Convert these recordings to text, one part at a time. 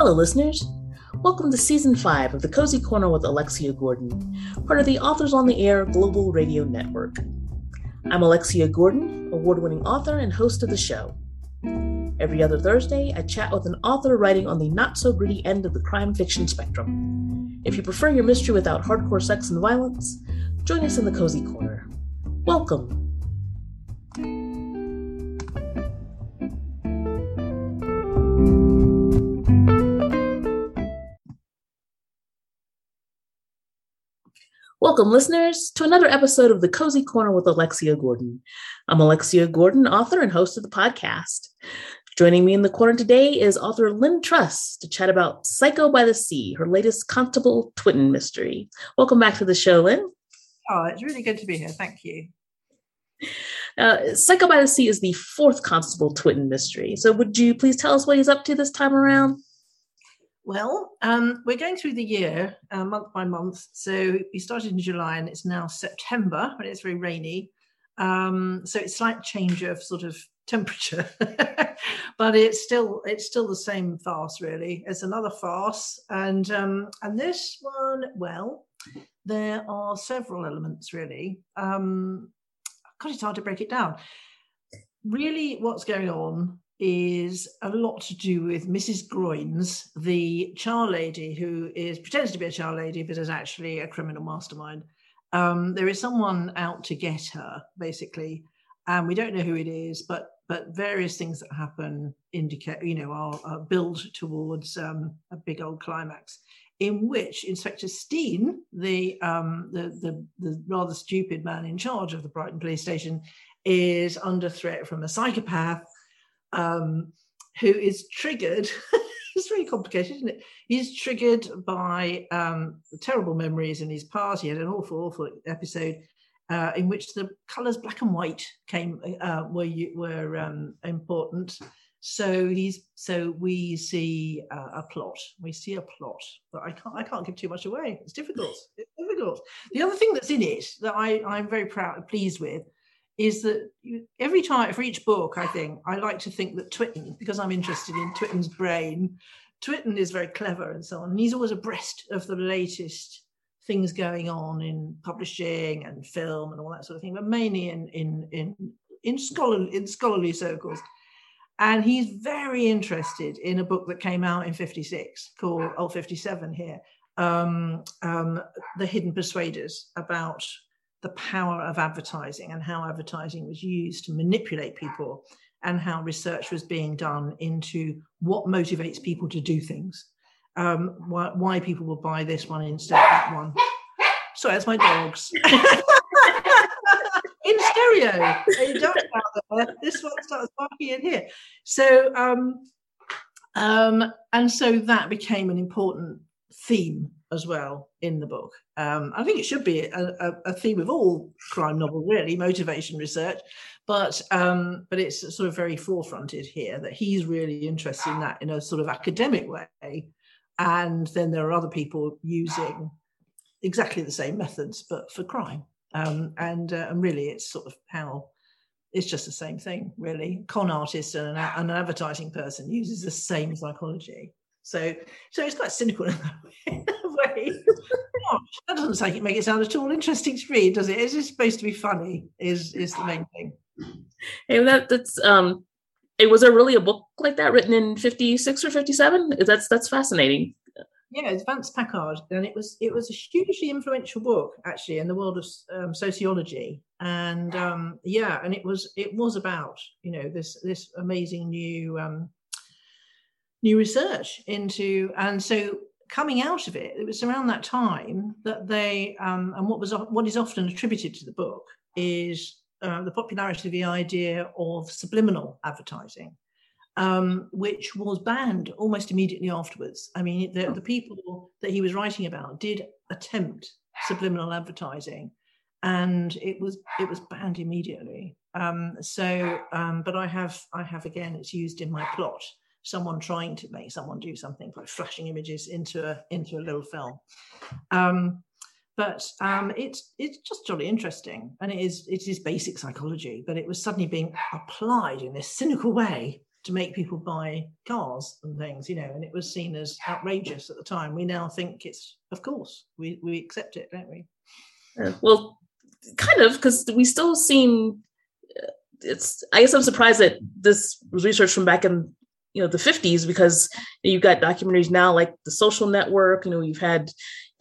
Hello, listeners. Welcome to season five of the Cozy Corner with Alexia Gordon, part of the Authors on the Air Global Radio Network. I'm Alexia Gordon, award winning author and host of the show. Every other Thursday, I chat with an author writing on the not so gritty end of the crime fiction spectrum. If you prefer your mystery without hardcore sex and violence, join us in the Cozy Corner. Welcome. Welcome, listeners, to another episode of the Cozy Corner with Alexia Gordon. I'm Alexia Gordon, author and host of the podcast. Joining me in the corner today is author Lynne Truss to chat about Psycho by the Sea, her latest Constable Twitten mystery. Welcome back to the show, Lynne. Oh, it's really good to be here. Thank you. Uh, Psycho by the Sea is the fourth Constable Twitten mystery. So, would you please tell us what he's up to this time around? Well, um, we're going through the year uh, month by month. So we started in July and it's now September, but it's very rainy. Um, so it's slight change of sort of temperature, but it's still it's still the same farce really. It's another farce, and um, and this one, well, there are several elements really. Um, God, it's hard to break it down. Really, what's going on is a lot to do with Mrs. Groynes, the char lady who is pretends to be a char lady but is actually a criminal mastermind. Um, there is someone out to get her, basically, and we don't know who it is, but but various things that happen indicate, you know, are, are build towards um, a big old climax, in which Inspector Steen, the, um, the the the rather stupid man in charge of the Brighton police station, is under threat from a psychopath um, who is triggered. it's very complicated, isn't it? He's triggered by um, terrible memories in his past. He had an awful, awful episode uh, in which the colours black and white came uh, were were um, important. So he's so we see uh, a plot. We see a plot, but I can't I can't give too much away. It's difficult. It's difficult. The other thing that's in it that I I'm very proud pleased with is that you, every time for each book, I think I like to think that Twitten, because I'm interested in Twitten's brain, Twitten is very clever and so on. And he's always abreast of the latest things going on in publishing and film and all that sort of thing, but mainly in in in in scholarly in scholarly circles. And he's very interested in a book that came out in 56 called Old 57 here, um, um, The Hidden Persuaders, about the power of advertising and how advertising was used to manipulate people and how research was being done into what motivates people to do things. Um, why, why people will buy this one instead of that one. Sorry, that's my dogs. in stereo. This one starts barking in here. So, um, um, and so that became an important theme as well in the book. Um, I think it should be a, a, a, theme of all crime novel, really, motivation research. But um, but it's sort of very forefronted here that he's really interested in that in a sort of academic way, and then there are other people using exactly the same methods but for crime. Um, and uh, and really, it's sort of how it's just the same thing, really. Con artist and an, an advertising person uses the same psychology. So, so it's quite cynical in that way. that doesn't make it sound at all interesting to read, does it? Is it supposed to be funny? Is is the main thing? And that that's um, it was there really a book like that written in fifty six or fifty seven? That's that's fascinating. Yeah, it's Vance Packard, and it was it was a hugely influential book actually in the world of um, sociology, and um, yeah, and it was it was about you know this this amazing new um, new research into, and so coming out of it, it was around that time that they, um, and what was what is often attributed to the book is uh, the popularity of the idea of subliminal advertising, um, which was banned almost immediately afterwards. I mean, the, the people that he was writing about did attempt subliminal advertising, and it was it was banned immediately. Um, so, um, but I have I have again, it's used in my plot someone trying to make someone do something by flashing images into a into a little film. Um, but um, it's it's just jolly interesting, and it is it is basic psychology, but it was suddenly being applied in this cynical way to make people buy cars and things, you know, and it was seen as outrageous at the time. We now think it's, of course, we, we accept it, don't we? Yeah, well, kind of, because we still seem, uh, it's, I guess I'm surprised that this was research from back in, you know, the 50s, because you've got documentaries now like The Social Network, you know, you've had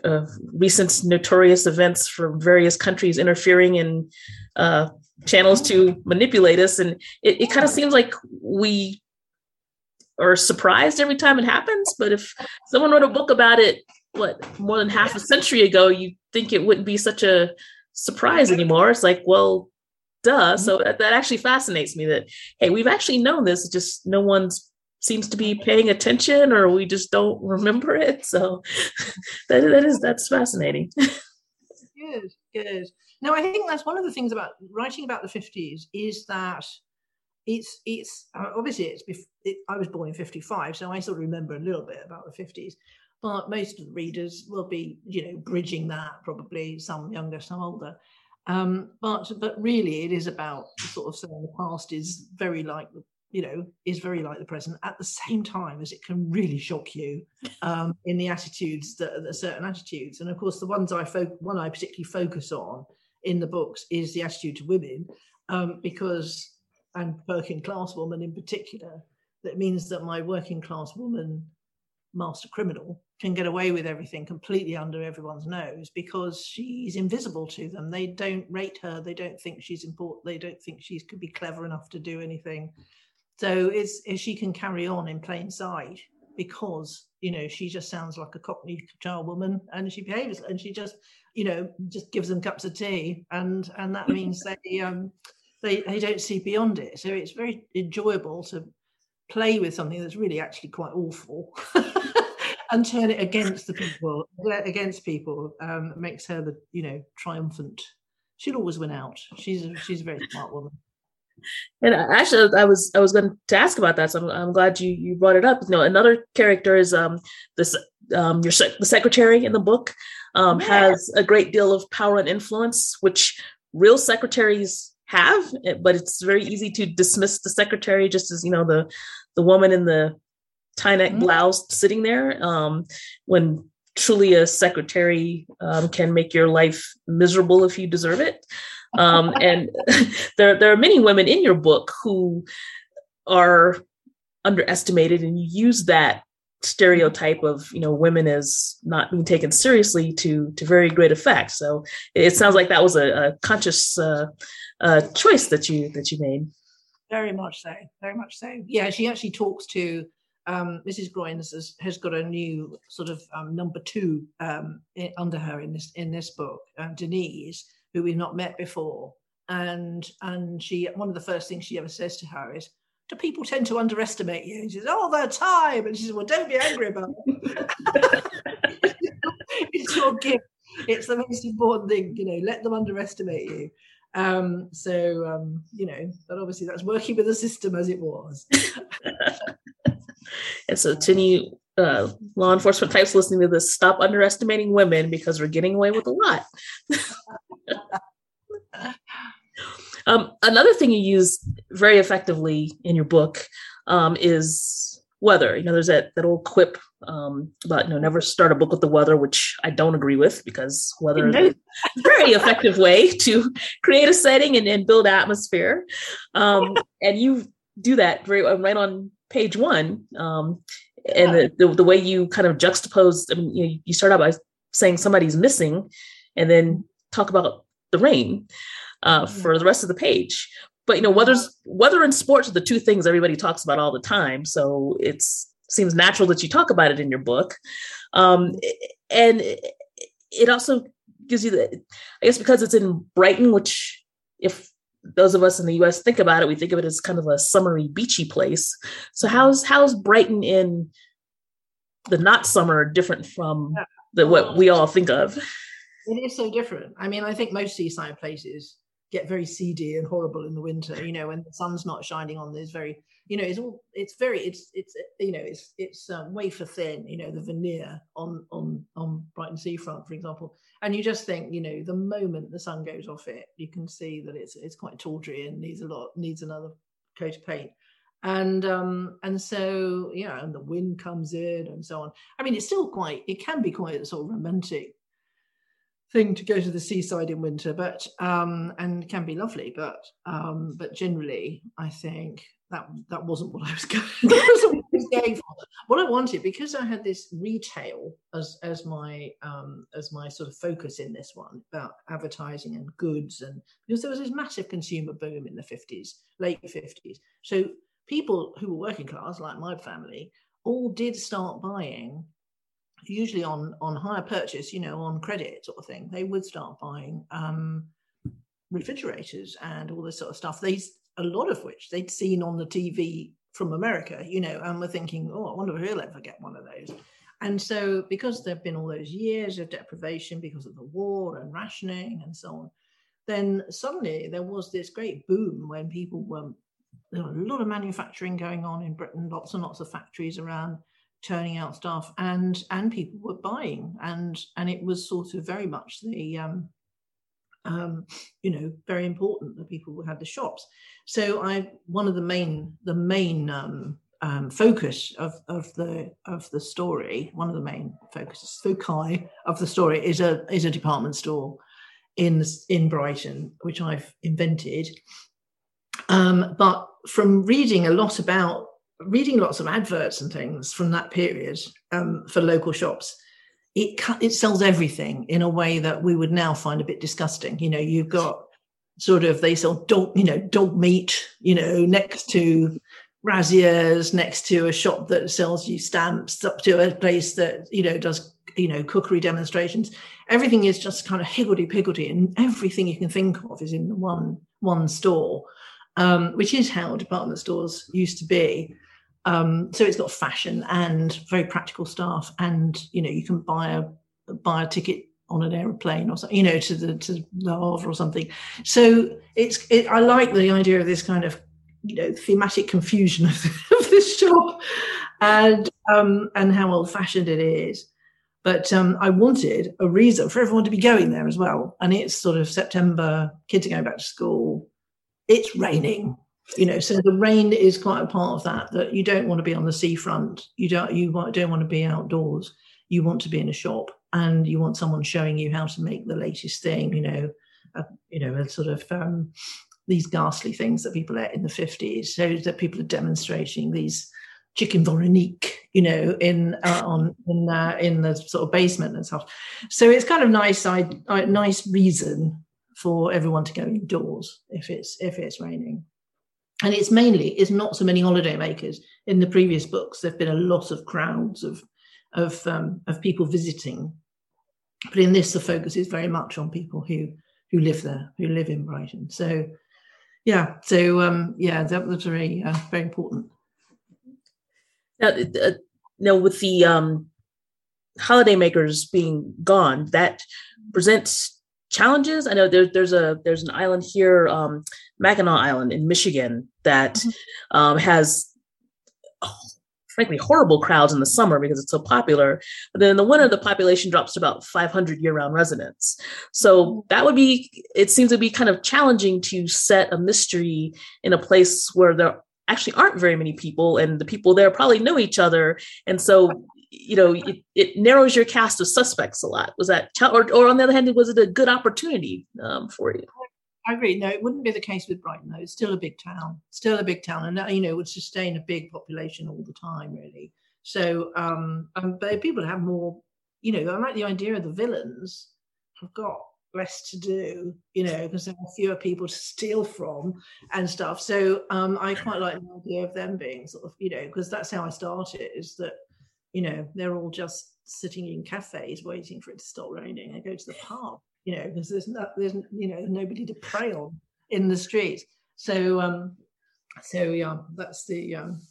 uh, recent notorious events from various countries interfering in uh, channels to manipulate us. And it, it kind of seems like we are surprised every time it happens. But if someone wrote a book about it, what, more than half a century ago, you think it wouldn't be such a surprise anymore. It's like, well, duh. So that, that actually fascinates me that, hey, we've actually known this, just no one's seems to be paying attention or we just don't remember it. So that, that is, that's fascinating. good, good. Now I think that's one of the things about writing about the 50s is that it's it's uh, obviously it's it, I was born in 55, so I sort of remember a little bit about the 50s. But most of the readers will be, you know, bridging that probably some younger, some older. Um, but but really, it is about sort of saying the past is very like the you know is very like the present at the same time as it can really shock you um, in the attitudes that are certain attitudes. And of course the ones i fo- one i particularly focus on in the books is the attitude to women um, because and working class woman in particular. That means that my working class woman master criminal can get away with everything completely under everyone's nose because she's invisible to them. They don't rate her. They don't think she's important they don't think she could be clever enough to do anything so it's, she can carry on in plain sight because you know she just sounds like a cockney charwoman and she behaves and she just you know just gives them cups of tea and and that means they um they they don't see beyond it. So it's very enjoyable to play with something that's really actually quite awful and turn it against the people against people um makes her the you know triumphant. She'll always win out. She's a, she's a very smart woman and actually, I was I was going to ask about that, so I'm, I'm glad you you brought it up. You know, another character is um this um your the secretary in the book um yeah. has a great deal of power and influence, which real secretaries have, eh, but it's very easy to dismiss the secretary just as you know the the woman in the tie neck mm-hmm. blouse sitting there. Um, when truly a secretary um, can make your life miserable if you deserve it. Um, and there, there are many women in your book who are underestimated, and you use that stereotype of you know women as not being taken seriously to to very great effect. So it sounds like that was a, a conscious uh, uh, choice that you that you made. Very much so. Very much so. Yeah, she actually talks to um, Mrs. Groynes has, has, got a new sort of um, number two um, in, under her in this in this book, um, Denise, who we've not met before. And and she one of the first things she ever says to her is, Do people tend to underestimate you? And she says, All the time. And she says, Well, don't be angry about it. it's your gift. It's the most important thing, you know, let them underestimate you. Um, so um, you know, but obviously that's working with the system as it was. and so to any uh, law enforcement types listening to this, stop underestimating women because we're getting away with a lot. um, another thing you use very effectively in your book um, is weather. You know, there's that that old quip um, about you know never start a book with the weather, which I don't agree with because weather is a very effective way to create a setting and, and build atmosphere. Um, and you do that very uh, right on page one. Um, and the, the, the way you kind of juxtapose. I mean, you know, you start out by saying somebody's missing, and then talk about the rain uh, mm-hmm. for the rest of the page. But you know, weather's weather and sports are the two things everybody talks about all the time. So it seems natural that you talk about it in your book, um, and it also gives you the. I guess because it's in Brighton, which if those of us in the US think about it, we think of it as kind of a summery, beachy place. So mm-hmm. how's how's Brighton in the not summer different from the what we all think of? It is so different. I mean, I think most seaside places get very seedy and horrible in the winter. You know, when the sun's not shining on, there's very, you know, it's all, it's very, it's, it's, you know, it's, it's um, wafer thin. You know, the veneer on on on Brighton seafront, for example, and you just think, you know, the moment the sun goes off it, you can see that it's it's quite tawdry and needs a lot, needs another coat of paint. and um and so yeah and the wind comes in and so on i mean it's still quite it can be quite a sort of romantic thing to go to the seaside in winter but um and can be lovely but um but generally i think that that wasn't what i was going, what I was going for. What i wanted because i had this retail as as my um as my sort of focus in this one about advertising and goods and because there was this massive consumer boom in the 50s late 50s so people who were working class, like my family, all did start buying, usually on on hire purchase, you know, on credit sort of thing. They would start buying um, refrigerators and all this sort of stuff. These a lot of which they'd seen on the TV from America, you know, and were thinking, oh, I wonder if he'll ever get one of those. And so, because there've been all those years of deprivation because of the war and rationing and so on, then suddenly there was this great boom when people were there was a lot of manufacturing going on in Britain, lots and lots of factories around turning out stuff and and people were buying and and it was sort of very much the um um you know very important that people had the shops so i one of the main the main um um, focus of, of the of the story, one of the main focuses, foci of the story is a is a department store in in Brighton, which I've invented. Um, but from reading a lot about reading lots of adverts and things from that period um, for local shops, it it sells everything in a way that we would now find a bit disgusting. You know, you've got sort of they sell dog, you know, dog meat, you know, next to Razziers, next to a shop that sells you stamps, up to a place that you know does you know cookery demonstrations. Everything is just kind of higgledy piggledy, and everything you can think of is in the one one store um, which is how department stores used to be. Um, so it's got fashion and very practical stuff, and you know you can buy a buy a ticket on an aeroplane or something, you know, to the to the Havre or something. So it's it, I like the idea of this kind of you know thematic confusion of, of this shop, and um, and how old fashioned it is. But um, I wanted a reason for everyone to be going there as well. And it's sort of September, kids are going back to school it's raining you know so the rain is quite a part of that that you don't want to be on the seafront. You don't you don't want to be outdoors. You want to be in a shop and you want someone showing you how to make the latest thing you know a, you know a sort of um, these ghastly things that people ate in the 50s so that people are demonstrating these chicken Véronique, you know, in uh, on in uh, in the sort of basement and stuff. So it's kind of nice, I, I nice reason for everyone to go indoors if it's if it's raining and it's mainly it's not so many holiday makers. In the previous books there've been a lot of crowds of of um, of people visiting. But in this the focus is very much on people who who live there who live in brighton. So yeah so um yeah that was very uh, very important. Now, uh, now with the um holiday makers being gone that presents challenges. I know there's there's a there's an island here, um, Mackinac Island in Michigan, that mm-hmm. um, has oh, frankly horrible crowds in the summer because it's so popular. But then in the winter, the population drops to about 500 year-round residents. So mm-hmm. that would be. It seems to be kind of challenging to set a mystery in a place where there actually aren't very many people and the people there probably know each other and so you know it, it, narrows your cast of suspects a lot. Was that or, or on the other hand was it a good opportunity um, for you? I agree. No it wouldn't be the case with brighton though. It's still a big town still a big town. And you know would sustain a big population all the time really. So um, um but people have more you know i like the idea of the villains have got less to do, you know, because there are fewer people to steal from and stuff. So um, I quite like the idea of them being sort of, you know, because that's how I started is that you know, they're all just sitting in cafes waiting for it to stop raining and go to the pub, you know, because there's not, there's, you know, nobody to prey on in the streets. So, um, so yeah, that's the, um,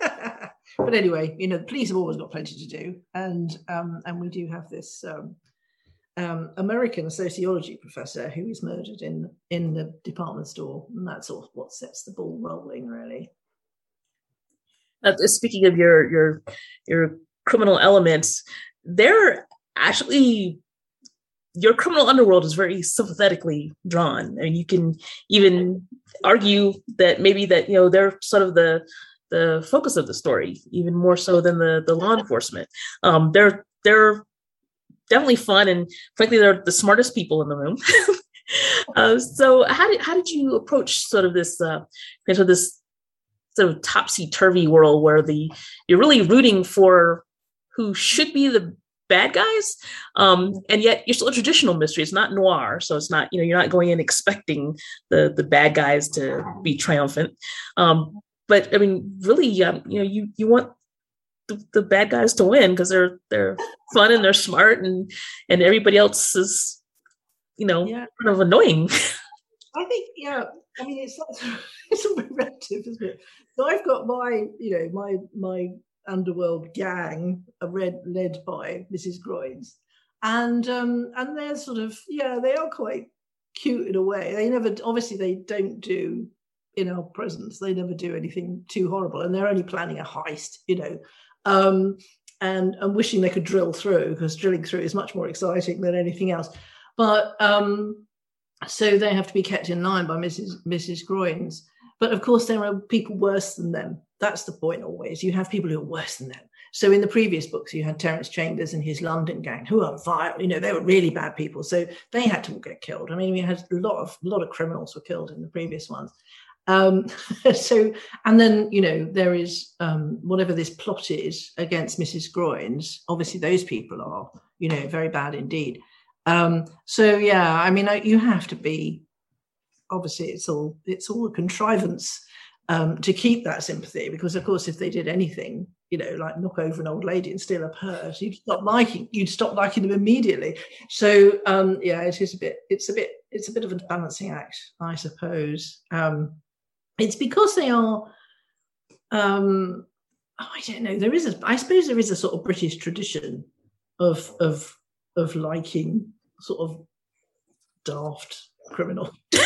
but anyway, you know, the police have always got plenty to do. And, um, and we do have this, um, um, American sociology professor who is murdered in in the department store, and that's of what sets the ball rolling, really. Uh, speaking of your your your criminal elements, they're actually your criminal underworld is very sympathetically drawn. I mean, you can even argue that maybe that you know they're sort of the the focus of the story, even more so than the the law enforcement. Um, they're they're definitely fun, and frankly, they're the smartest people in the room. uh, so, how did how did you approach sort of this uh, sort of this sort of topsy turvy world where the you're really rooting for who should be the bad guys um, and yet you're still a traditional mystery. It's not noir so it's not you know you're not going in expecting the the bad guys to be triumphant. Um, but i mean really um, you know you you want the, the bad guys to win because they're they're fun and they're smart and and everybody else is you know yeah. kind of annoying. I think yeah i mean it's it's all relative isn't it so i've got my you know my my underworld gang read, led by Mrs. Groynes. And um, and they're sort of yeah, they are quite cute in a way. They never obviously they don't do in our presence, they never do anything too horrible. And they're only planning a heist, you know. Um, and and wishing they could drill through because drilling through is much more exciting than anything else. But um, so they have to be kept in line by Mrs. Mrs. Groynes. But of course, there are people worse than them that's the point always. You have people who are worse than them. So in the previous books, you had Terence Chambers and his London gang, who are vile. You know, they were really bad people. So they had to all get killed. I mean, we had a lot of a lot of criminals were killed in the previous ones. Um, so and then you know there is um, whatever this plot is against Mrs. Groynes. Obviously, those people are you know very bad indeed. Um, so yeah, I mean, you have to be. Obviously, it's all it's all a contrivance um, to keep that sympathy because of course if they did anything you know like knock over an old lady and steal a purse you'd stop liking you'd stop liking them immediately so um, yeah it is a bit it's a bit it's a bit of a balancing act i suppose um, it's because they are um, oh, i don't know there is a i suppose there is a sort of british tradition of of of liking sort of daft criminal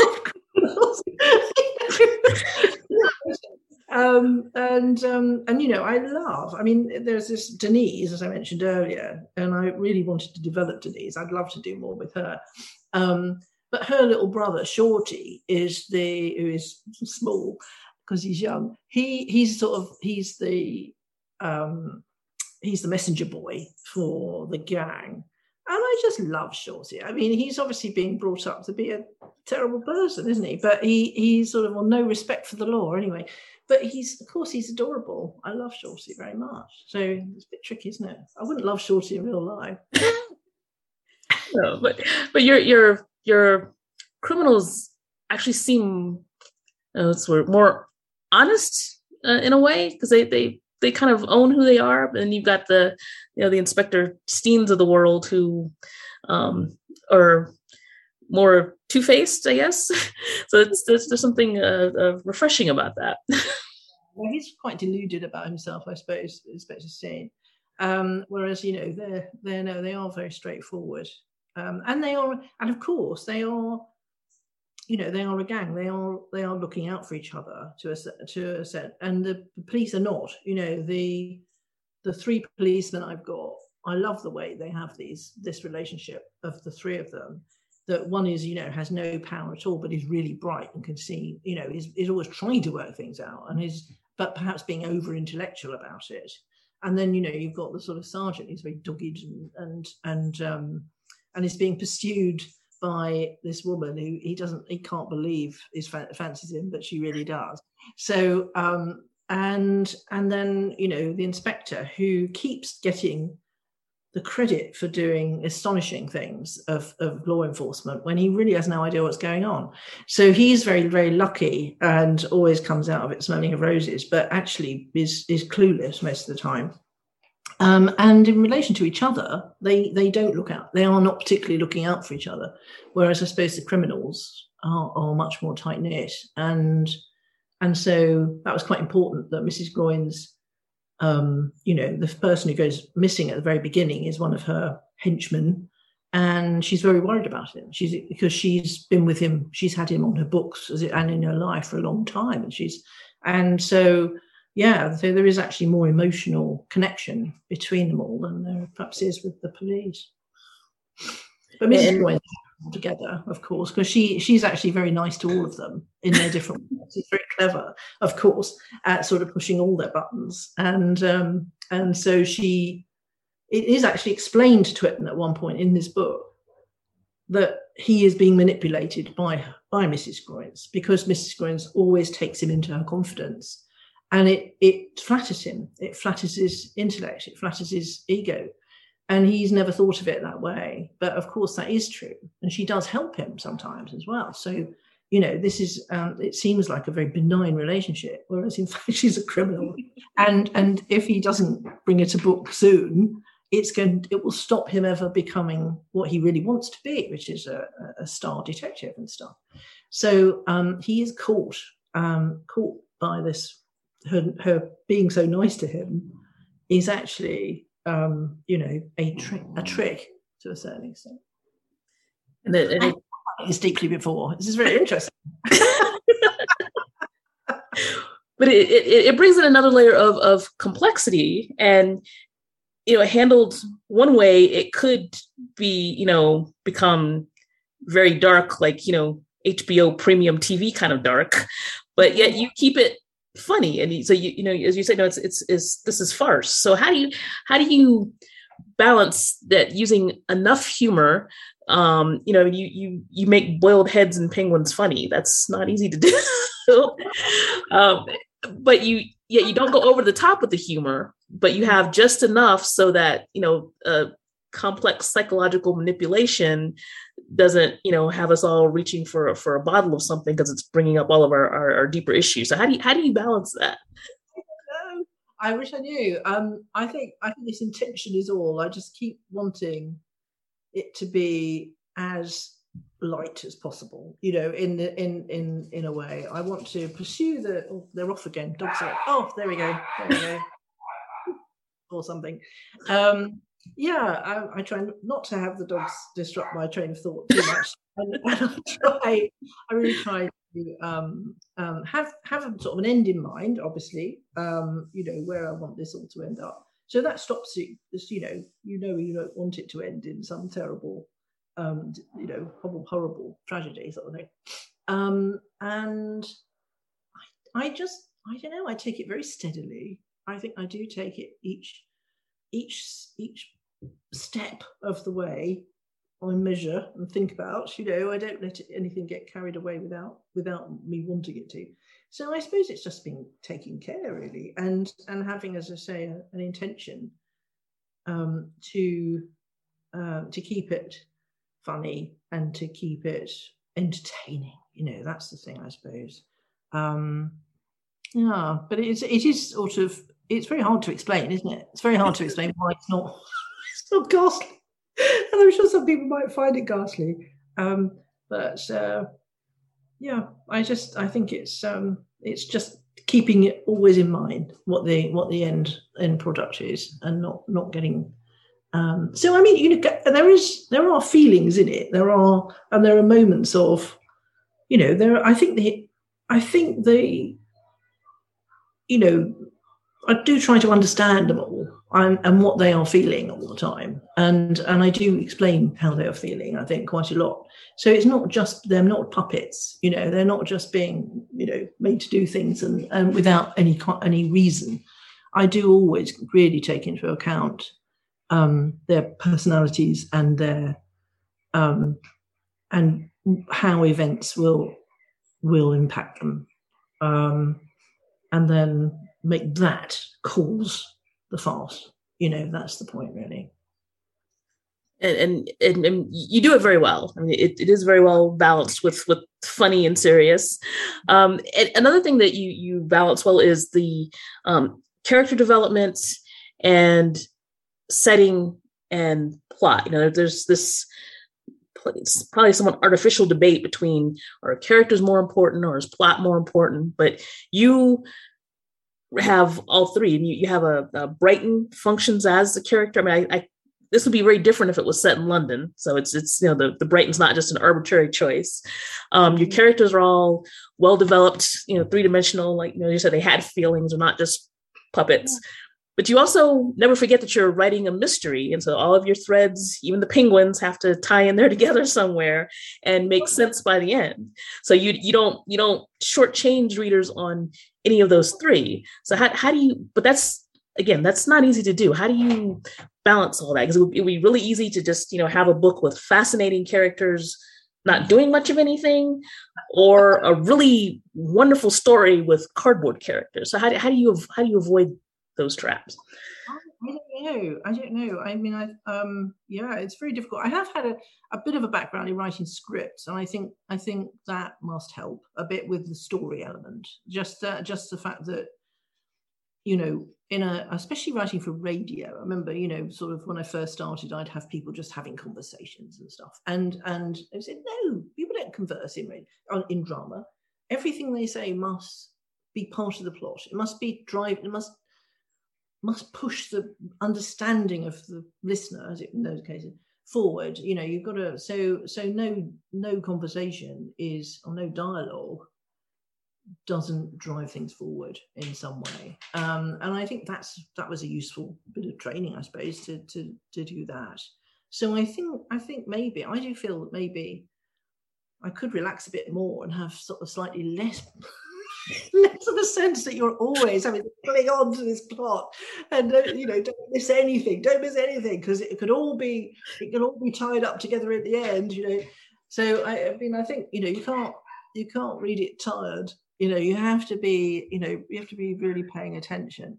um, and um, and you know, I love. I mean, there's this Denise, as I mentioned earlier, and I really wanted to develop Denise. I'd love to do more with her. Um, but her little brother, Shorty, is the who is small because he's young. He he's sort of he's the um, he's the messenger boy for the gang. And I just love Shorty. I mean, he's obviously being brought up to be a terrible person, isn't he? But he he's sort of well, no respect for the law anyway. But he's of course he's adorable. I love Shorty very much. So it's a bit tricky, isn't it? I wouldn't love Shorty in real life. no, but but your your your criminals actually seem uh, more honest uh, in a way because they they they kind of own who they are. And you've got the, you know, the Inspector Steens of the world who um, are more two faced, I guess. so it's, there's, there's something uh, uh, refreshing about that. well, he's quite deluded about himself, I suppose, Inspector Steen. Um, whereas, you know, they're, they're, no, they are very straightforward. Um, and they are, and of course, they are you know they are a gang. They are they are looking out for each other to a to a set and the, police are not. You know the the three policemen i've got i love the way they have these this relationship of the three of them that one is you know has no power at all but is really bright and can see you know is, is always trying to work things out and is but perhaps being over intellectual about it. And then you know you've got the sort of sergeant who's very dogged and and and um and is being pursued by this woman who he doesn't he can't believe is fancies him but she really does so um and and then you know the inspector who keeps getting the credit for doing astonishing things of, of law enforcement when he really has no idea what's going on. So he's very, very lucky and always comes out of it smelling of roses, but actually is is clueless most of the time. Um, and in relation to each other, they they don't look out. They are not particularly looking out for each other. Whereas I suppose the criminals are, are much more tight knit, and and so that was quite important that Mrs. Groynes, um, you know, the person who goes missing at the very beginning is one of her henchmen, and she's very worried about him. She's because she's been with him, she's had him on her books it, and in her life for a long time, and she's and so yeah, so there is actually more emotional connection between them all than there perhaps is with the police. But Mrs. Groynes together, of course, because she she's actually very nice to all of them in their different ways. She's very clever, of course, at sort of pushing all their buttons, and um, and so she it is actually explained to Twitten at one point in this book that he is being manipulated by by Mrs. Groynes because Mrs. Groynes always takes him into her confidence, and it it flatters him. It flatters his intellect. It flatters his ego. And he's never thought of it that way. But of course that is true. And she does help him sometimes as well. So you know this is um, it seems like a very benign relationship whereas in fact she's a criminal. And and if he doesn't bring it to book soon it's going it will stop him ever becoming what he really wants to be which is a, a star detective and stuff. So um, he is caught um, caught by this her, her being so nice to him is actually um, you know, a trick, a trick to a certain extent. And it, it, it's deeply before. This is very interesting. but it, it, it brings in another layer of, of complexity and you know handled one way it could be you know become very dark like you know hbo premium tv kind of dark but yet you keep it funny. And so you you know as you say no it's it's is this is farce. So how do you how do you balance that using enough humor um you know you you you make boiled heads and penguins funny. That's not easy to do. Um but you yeah you don't go over the top with the humor but you have just enough so that you know uh complex psychological manipulation doesn't you know have us all reaching for for a bottle of something because it's bringing up all of our, our, our deeper issues so how do you how do you balance that I wish I knew. Um, I think I think this intention is all. I just keep wanting it to be as light as possible. You know, in the, in in in a way. I want to pursue the. Oh, they're off again. Dogs are. Oh, there we go. There we go. or something. Um, yeah, I, I, try not to have the dogs disrupt my train of thought too much, and, and, I try. I really try to um, um, have have a sort of an end in mind. Obviously, um, you know where I want this all to end up. So that stops you. Just you know, you know, you don't want it to end in some terrible, um, you know, horrible, horrible tragedy sort of thing. Um, and I, I just, I don't know. I take it very steadily. I think I do take it each each each step of the way I measure and think about. You know, I don't let anything get carried away without without me wanting it to. So I suppose it's just being taking care really, and and having, as I say, a, an intention um, to uh, to keep it funny and to keep it entertaining. You know, that's the thing, I suppose. Um, yeah, but it's it is sort of it's very hard to explain, isn't it? It's very hard to explain why it's not it's not ghastly, and I'm sure some people might find it ghastly. Um, but uh, yeah, I just I think it's um, it's just keeping it always in mind what the what the end end product is, and not not getting. Um, so I mean, you know, there is there are feelings in it. There are and there are moments of, you know, there. I think the I think the, you know, I do try to understand them all and, and what they are feeling all the time. And and I do explain how they are feeling, I think, quite a lot. So it's not just they're not puppets, you know, they're not just being, you know, made to do things and, and without any any reason. I do always really take into account um, their personalities and their um, and how events will will impact them, um, and then make that cause the farce. You know, that's the point, really. And, and, and, you do it very well. I mean, it, it is very well balanced with with funny and serious. Um, and another thing that you you balance well is the um, character development and setting and plot. You know, there's this probably somewhat artificial debate between are characters more important or is plot more important, but you have all three and you, you have a, a brighton functions as the character. I mean I, I, this would be very different if it was set in london. So it's it's you know the, the brighton's not just an arbitrary choice. Um, your mm-hmm. characters are all well developed you know three-dimensional like you know you said they had feelings or not just puppets but you also never forget that you're writing a mystery and so all of your threads even the penguins have to tie in there together somewhere and make sense by the end. So you you don't you don't shortchange readers on any of those three. So how, how do you but that's again that's not easy to do. How do you balance all that? Because it, it would be really easy to just you know have a book with fascinating characters not doing much of anything or a really wonderful story with cardboard characters. So how do, how do you how do you avoid those traps? I don't know. I don't know. I mean, I um, yeah, it's very difficult. I have had a, a bit of a background in writing scripts, and I think I think that must help a bit with the story element. Just uh, just the fact that you know, in a especially writing for radio. I remember, you know, sort of when I first started, I'd have people just having conversations and stuff, and and I said, no, people don't converse in radio, in drama. Everything they say must be part of the plot. It must be drive. It must must push the understanding of the listener, as in those cases, forward. You know, you've got to so so no no conversation is or no dialogue doesn't drive things forward in some way. Um, and I think that's that was a useful bit of training, I suppose, to to to do that. So I think I think maybe I do feel that maybe I could relax a bit more and have sort of slightly less less of a sense that you're always having to cling on to this plot and uh, you know don't miss anything don't miss anything because it could all be it could all be tied up together at the end you know so I, I mean i think you know you can't you can't read it tired you know you have to be you know you have to be really paying attention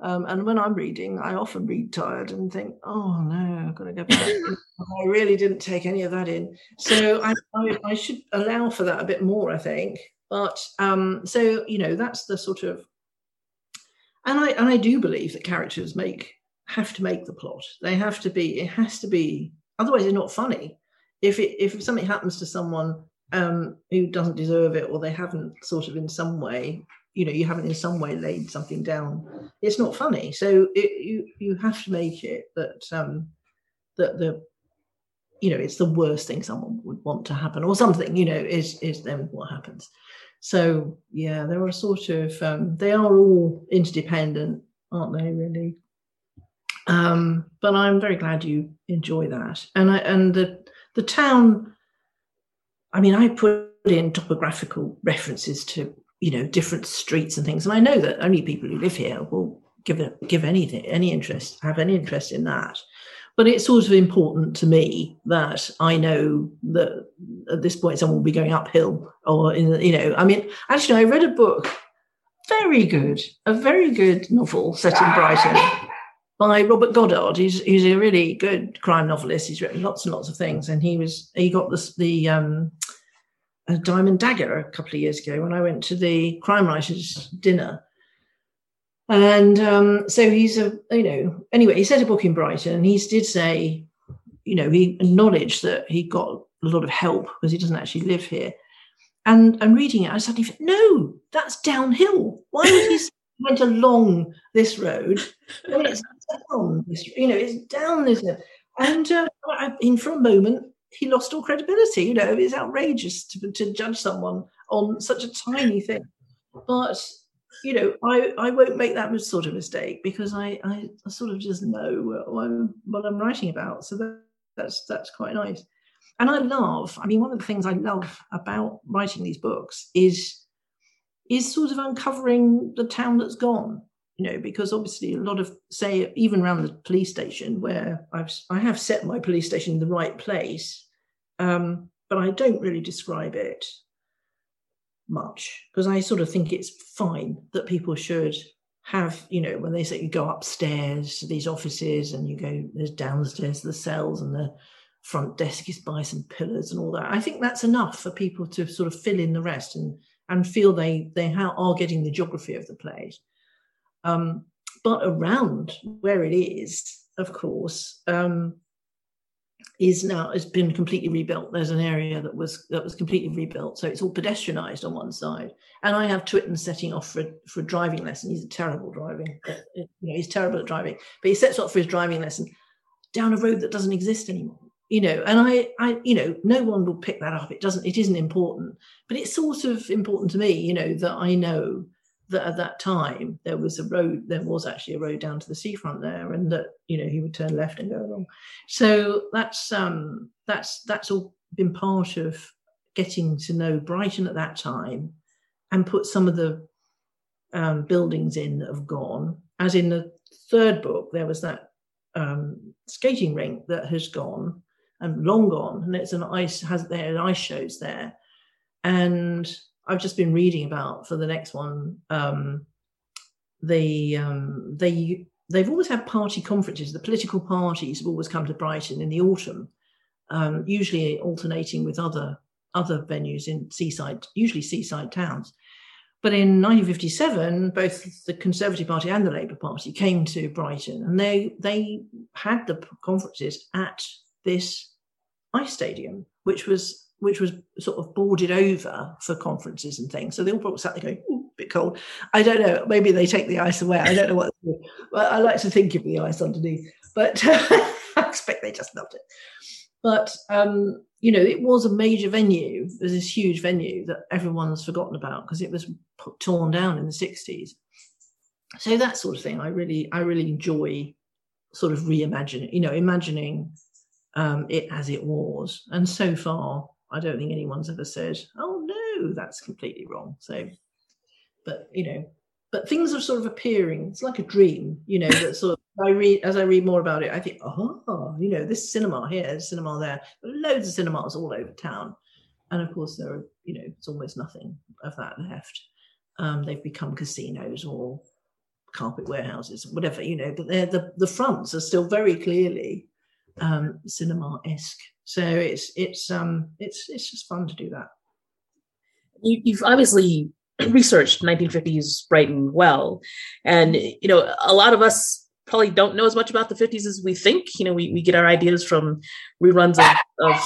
um, and when I'm reading, I often read tired and think, "Oh no, I've got to go back." I really didn't take any of that in, so I, I, I, should allow for that a bit more. I think, but um, so you know, that's the sort of, and I and I do believe that characters make have to make the plot. They have to be. It has to be. Otherwise, it's not funny. If it if something happens to someone um, who doesn't deserve it, or they haven't sort of in some way, you know, you haven't in some way laid something down, it's not funny. So it, you you have to make it that um, that the you know it's the worst thing someone would want to happen or something you know is is then what happens so yeah, there are sort of um, they are all interdependent, aren't they? Really. Um, but I'm very glad you enjoy that, and I and the the town. I mean, I put in topographical references to you know different streets and things, and I know that only people who live here will give it give anything any interest have any interest in that but it's sort of important to me that I know that at this point someone will be going uphill or in you know I mean actually I read a book very good a very good novel set in Brighton by Robert Goddard. He's he's a really good crime novelist. He's written lots and lots of things. And he was he got this the um a Diamond Dagger a couple of years ago when I went to the crime writers dinner and um, so he's a, you know, anyway, he set a book in Brighton and he did say, you know, he acknowledged that he got a lot of help because he doesn't actually live here. And and reading it, I suddenly thought, no, that's downhill. Why would he went along this road? I mean, it's down this, you know, it's down this. And uh, I mean, for a moment, he lost all credibility. You know, it's outrageous to, to judge someone on such a tiny thing. But you know, I, I won't make that sort of mistake because I, I, sort of just know what I'm, what I'm writing about. So that, that's that's quite nice. And I love, I mean, one of the things I love about writing these books is is sort of uncovering the town that's gone. You know, because obviously a lot of say even around the police station where I've I have set my police station in the right place, um, but I don't really describe it much because I sort of think it's fine that people should have, you know, when they say you go upstairs to these offices and you go, there's downstairs the cells and the front desk is by some pillars and all that. I think that's enough for people to sort of fill in the rest and and feel they they are getting the geography of the place. Um, but around where it is, of course, um, is now has been completely rebuilt. There's an area that was that was completely rebuilt, so it's all pedestrianised on one side. And I have Twitten setting off for for a driving lesson. He's a terrible driving, uh, uh, you know, he's terrible at driving, but he sets off for his driving lesson down a road that doesn't exist anymore. You know, and I, I, you know, no one will pick that up. It doesn't. It isn't important, but it's sort of important to me. You know that I know that at that time there was a road there was actually a road down to the seafront there and that you know he would turn left and go along. So that's um that's that's all been part of getting to know brighton at that time and put some of the um, buildings in that have gone. As in the third book there was that um, skating rink that has gone and long gone and it's an ice has there ice shows there. And I've just been reading about for the next one. Um, they um, they they've always had party conferences. The political parties have always come to Brighton in the autumn, um, usually alternating with other other venues in seaside, usually seaside towns. But in 1957, both the Conservative Party and the Labour Party came to Brighton, and they they had the conferences at this ice stadium, which was which was sort of boarded over for conferences and things. So they all probably sat there going, Ooh, a bit cold. I don't know. Maybe they take the ice away. I don't know what. Well, I like to think of the ice underneath, but I expect they just loved it. But um, you know, it was a major venue. There's this huge venue that everyone's forgotten about because it was torn down in the '60s. So that sort of thing, I really, I really enjoy, sort of reimagining. You know, imagining um, it as it was. And so far, I don't think anyone's ever said, "Oh no, that's completely wrong." So, but you know, but things are sort of appearing. It's like a dream, you know. That sort of I read as I read more about it, I think, oh, you know, this cinema here, cinema there, loads of cinemas all over town, and of course there are, you know, it's almost nothing of that left. Um, they've become casinos or carpet warehouses, whatever, you know. But they're the the fronts are still very clearly um, cinema esque so it's it's um it's it's just fun to do that. You, you've obviously researched 1950s Brighton well, and you know a lot of us probably don't know as much about the 50s as we think. You know, we, we get our ideas from reruns of. of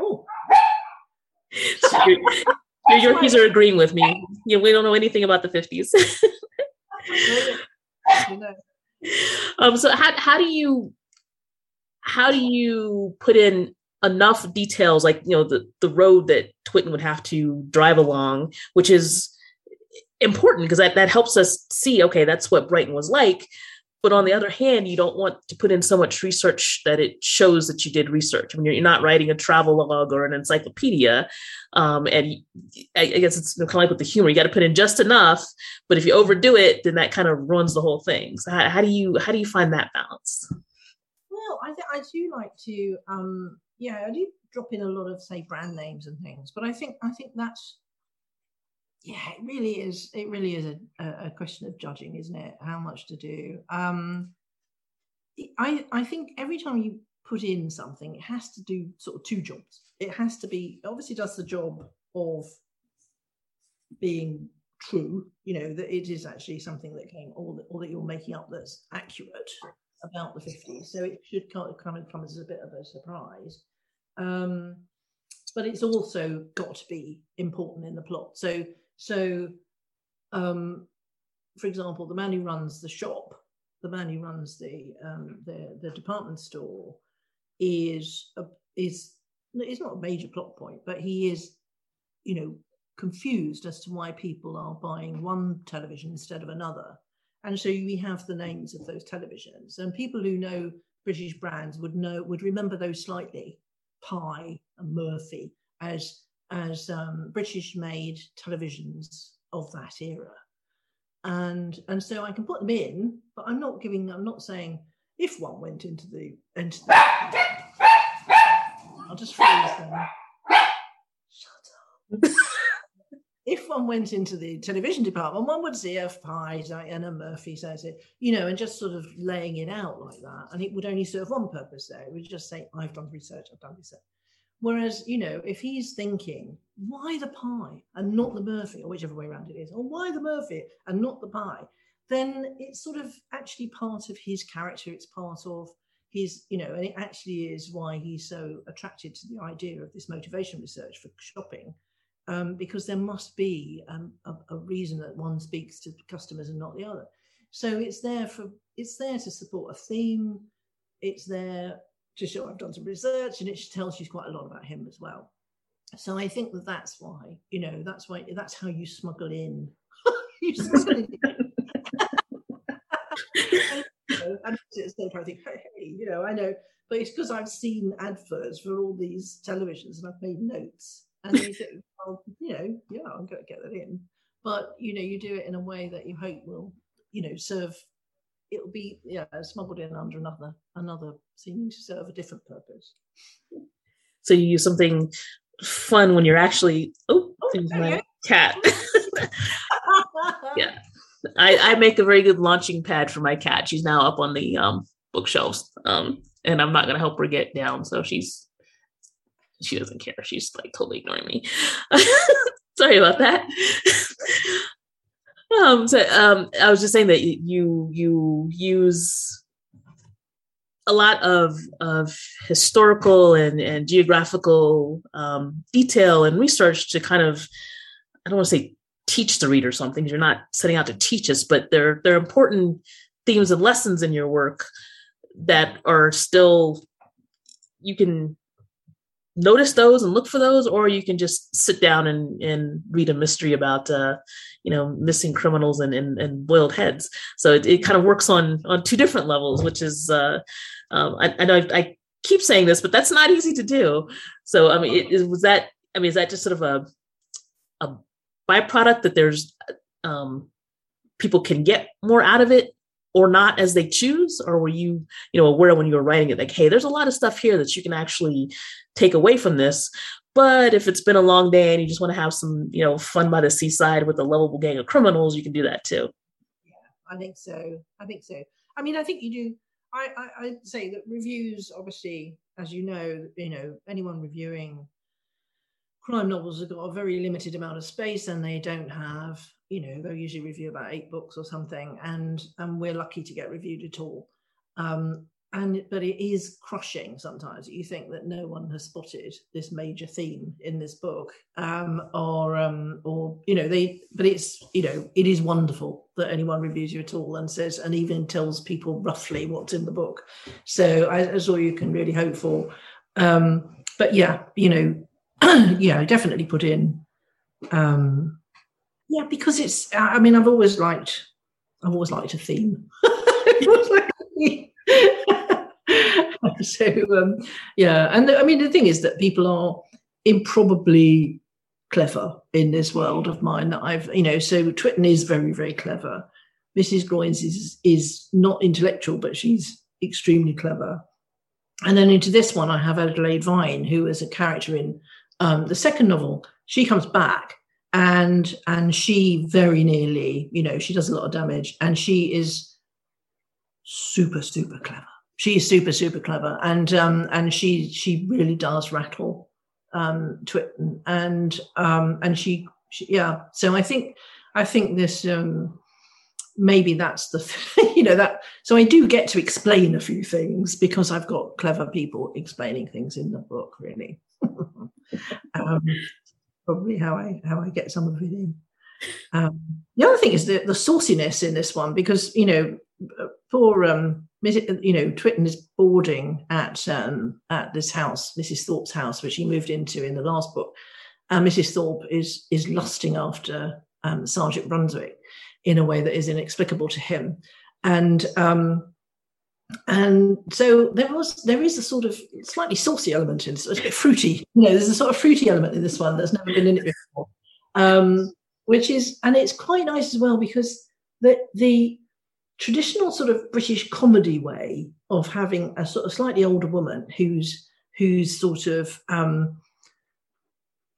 oh. your, your Yorkies are agreeing with me. You know, we don't know anything about the 50s. um, so how how do you how do you put in enough details like you know the the road that Twitten would have to drive along, which is important because that, that helps us see okay that's what brighton was like. But on the other hand you don't want to put in so much research that it shows that you did research. I mean you're, you're not writing a travel log or an encyclopedia um, and I, I, guess it's kind of like with the humor you got to put in just enough but if you overdo it then that kind of ruins the whole thing. So how, how do you how do you find that balance well, I I do like to um yeah, I do drop in a lot of say brand names and things, but I think I think that's yeah, it really is. It really is a, a question of judging, isn't it? How much to do. Um, I I think every time you put in something, it has to do sort of two jobs. It has to be obviously does the job of being true. You know that it is actually something that came, or that, or that you're making up that's accurate about the 50s, so it should of come as a bit of a surprise. Um, but it's also got to be important in the plot. So, so um, for example, the man who runs the shop, the man who runs the um, the, the department store, is a, is is not a major plot point, but he is, you know, confused as to why people are buying one television instead of another. And so we have the names of those televisions. And people who know British brands would know would remember those slightly, Pye and Murphy, as as um, British made televisions of that era. And and so I can put them in, but I'm not giving I'm not saying if one went into the into the I'll just freeze them. Shut up. if one went into the television department, one would see a Pye, Diana Murphy says it, you know, and just sort of laying it out like that. And it would only serve one purpose there. It would just say, I've done research, I've done research. Whereas, you know, if he's thinking, why the Pye and not the Murphy, or whichever way around it is, or why the Murphy and not the Pye, then it's sort of actually part of his character. It's part of his, you know, and it actually is why he's so attracted to the idea of this motivation research for shopping um, because there must be um, a, a, reason that one speaks to customers and not the other. So it's there for it's there to support a theme. It's there to show I've done some research, and it tells you quite a lot about him as well. so I think that that's why, you know, that's why that's how you smuggle in. you smuggle in. and it's I think, hey, you know, I know, but it's because I've seen adverts for all these televisions and I've made notes. And you think, well, you know, yeah, I'm going to get that in. But you know, you do it in a way that you hope will, you know, serve. It'll be yeah smuggled in under another another seeming to serve a different purpose. So you use something fun when you're actually oh, oh my cat. yeah. I, I make a very good launching pad for my cat. She's now up on the um, bookshelves. Um, and I'm not gonna help her get down. So she's she doesn't care. She's like totally ignoring me. Sorry about that. um, so um, I was just saying that you you use a lot of of historical and and geographical um, detail and research to kind of I don't want to say teach the reader something. You're not setting out to teach us, but they're they're important themes and lessons in your work that are still you can notice those and look for those, or you can just sit down and, and read a mystery about uh, you know missing criminals and, and, and boiled heads. So it, it kind of works on on two different levels, which is uh, um, I, I, know I, I, keep saying this, but that's not easy to do. So I mean, it, it, was that I mean, is that just sort of a a byproduct that there's um, people can get more out of it or not as they choose or were you you know aware when you were writing it like hey there's a lot of stuff here that you can actually take away from this. But if it's been a long day and you just want to have some you know fun by the seaside with a lovable gang of criminals you can do that too. Yeah i think so. I think so. I mean i think you do i i i'd say that reviews obviously as you know you know anyone reviewing crime novels have got a very limited amount of space and they don't have you know they'll usually review about eight books or something and and we're lucky to get reviewed at all um, and but it is crushing sometimes you think that no one has spotted this major theme in this book um, or um, or you know they but it's you know it is wonderful that anyone reviews you at all and says and even tells people roughly what's in the book so that's all you can really hope for um, but yeah you know yeah, I definitely put in. Um, yeah, because it's. I mean, I've always liked. I've always liked a theme. so um, yeah, and the, I mean, the thing is that people are improbably clever in this world of mine that I've, you know, so Twitten is very, very clever. Mrs. Groynes is is not intellectual, but she's extremely clever. And then into this one, I have Adelaide Vine, who is a character in um, the second novel, she comes back and and she very nearly, you know, she does a lot of damage, and she is super super clever. She is super super clever, and um, and she she really does rattle um, Twitten, and um, and she, she yeah. So I think I think this um, maybe that's the you know that so i do get to explain a few things because i've got clever people explaining things in the book really um, probably how I how I get some of it in. Um, the other thing is the, the sauciness in this one because you know poor um, you know Twitten is boarding at um, at this house, Mrs. Thorpe's house, which he moved into in the last book. And Mrs. Thorpe is is lusting after um, Sergeant Brunswick in a way that is inexplicable to him, and um, and so there was there is a sort of slightly saucy element in it. It's a bit fruity. You know, there's a sort of fruity element in this one that's never been in it before. Um, which is and it's quite nice as well because the the traditional sort of British comedy way of having a sort of slightly older woman who's who's sort of um,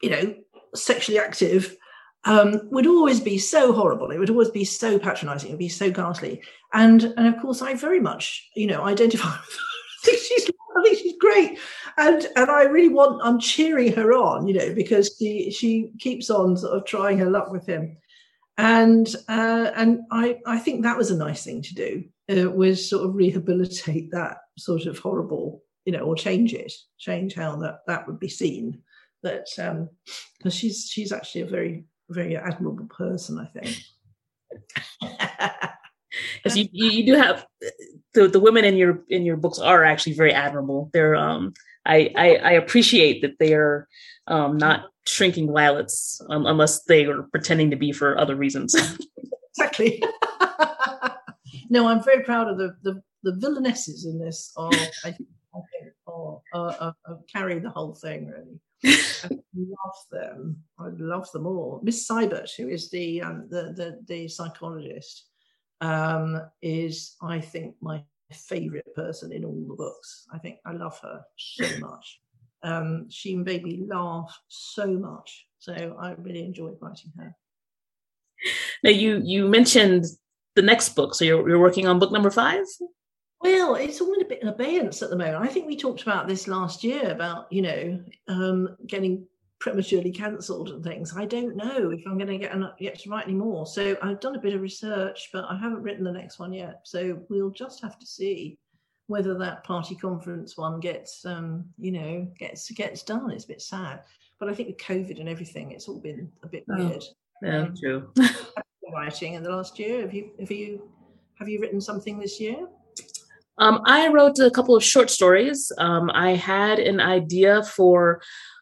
you know sexually active um, would always be so horrible. It would always be so patronizing. It would be so ghastly. And and of course, I very much, you know, identify with her. I think she's I think she's great. And and I really want I'm cheering her on, you know, because she she keeps on sort of trying her luck with him. And uh, and I I think that was a nice thing to do. Uh, was sort of rehabilitate that sort of horrible, you know, or change it, change how that that would be seen. That um because she's she's actually a very very admirable person, I think. Because you, you do have the, the women in your in your books are actually very admirable. They're um I, I, I appreciate that they are um, not shrinking violets um, unless they are pretending to be for other reasons. exactly. no, I'm very proud of the the, the villainesses in this. Are I think, I think are, are, are, carry the whole thing really. I love them. I love them all. Miss Seibert, who is the um, the, the the psychologist, um, is I think my favorite person in all the books. I think I love her so much. Um, she made me laugh so much. So I really enjoyed writing her. Now you you mentioned the next book, so you're you're working on book number five. Well, it's all in a bit in abeyance at the moment. I think we talked about this last year about you know um, getting prematurely cancelled and things. I don't know if I'm going to get get to write any more. So I've done a bit of research, but I haven't written the next one yet. So we'll just have to see whether that party conference one gets um, you know gets gets done. It's a bit sad, but I think with COVID and everything, it's all been a bit oh, weird. Yeah, um, true. writing in the last year. Have you have you have you written something this year? Um, I wrote a couple of short stories. Um, I had an idea for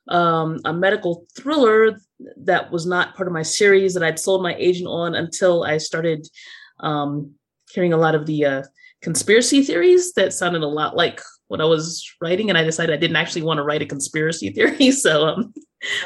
um, a medical thriller that was not part of my series that I'd sold my agent on until I started um, hearing a lot of the uh, conspiracy theories that sounded a lot like what I was writing, and I decided I didn't actually want to write a conspiracy theory, so um,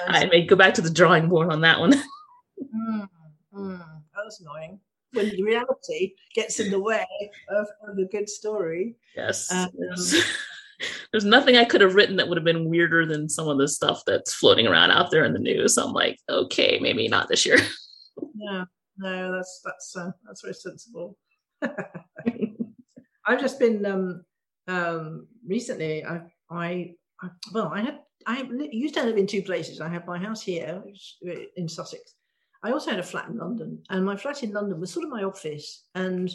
I may go back to the drawing board on that one. mm, mm, that was annoying when reality gets in the way of, of a good story. Yes. Um, there's nothing I could have written that would have been weirder than some of the stuff that's floating around out there in the news. I'm like, okay, maybe not this year. yeah, no, that's that's uh, that's very sensible. I've just been um, um, recently. I, I, I well, I had I used to live in two places. I had my house here uh, in Sussex. I also had a flat in London, and my flat in London was sort of my office, and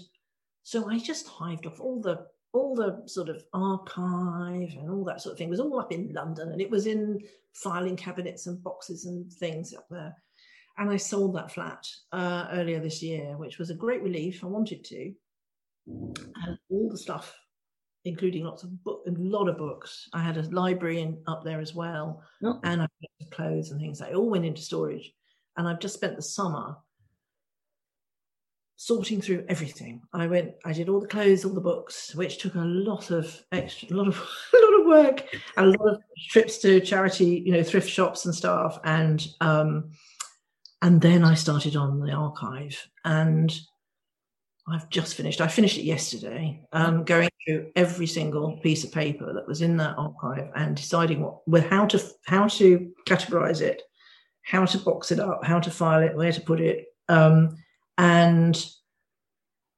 so I just hived off all the all the sort of archive and all that sort of thing was all up in London and it was in filing cabinets and boxes and things up there. And I sold that flat uh, earlier this year, which was a great relief. I wanted to. And all the stuff, including lots of book, a lot of books. I had a library in, up there as well, oh. and I had clothes and things. They all went into storage. And I've just spent the summer sorting through everything. I went, I did all the clothes, all the books, which took a lot of extra, a lot of, a lot of work, and a lot of trips to charity, you know, thrift shops and stuff, and um, and then I started on the archive, and I've just finished. I finished it yesterday, um, going through every single piece of paper that was in that archive and deciding what, with how to how to categorize it, how to box it up, how to file it, where to put it. Um, and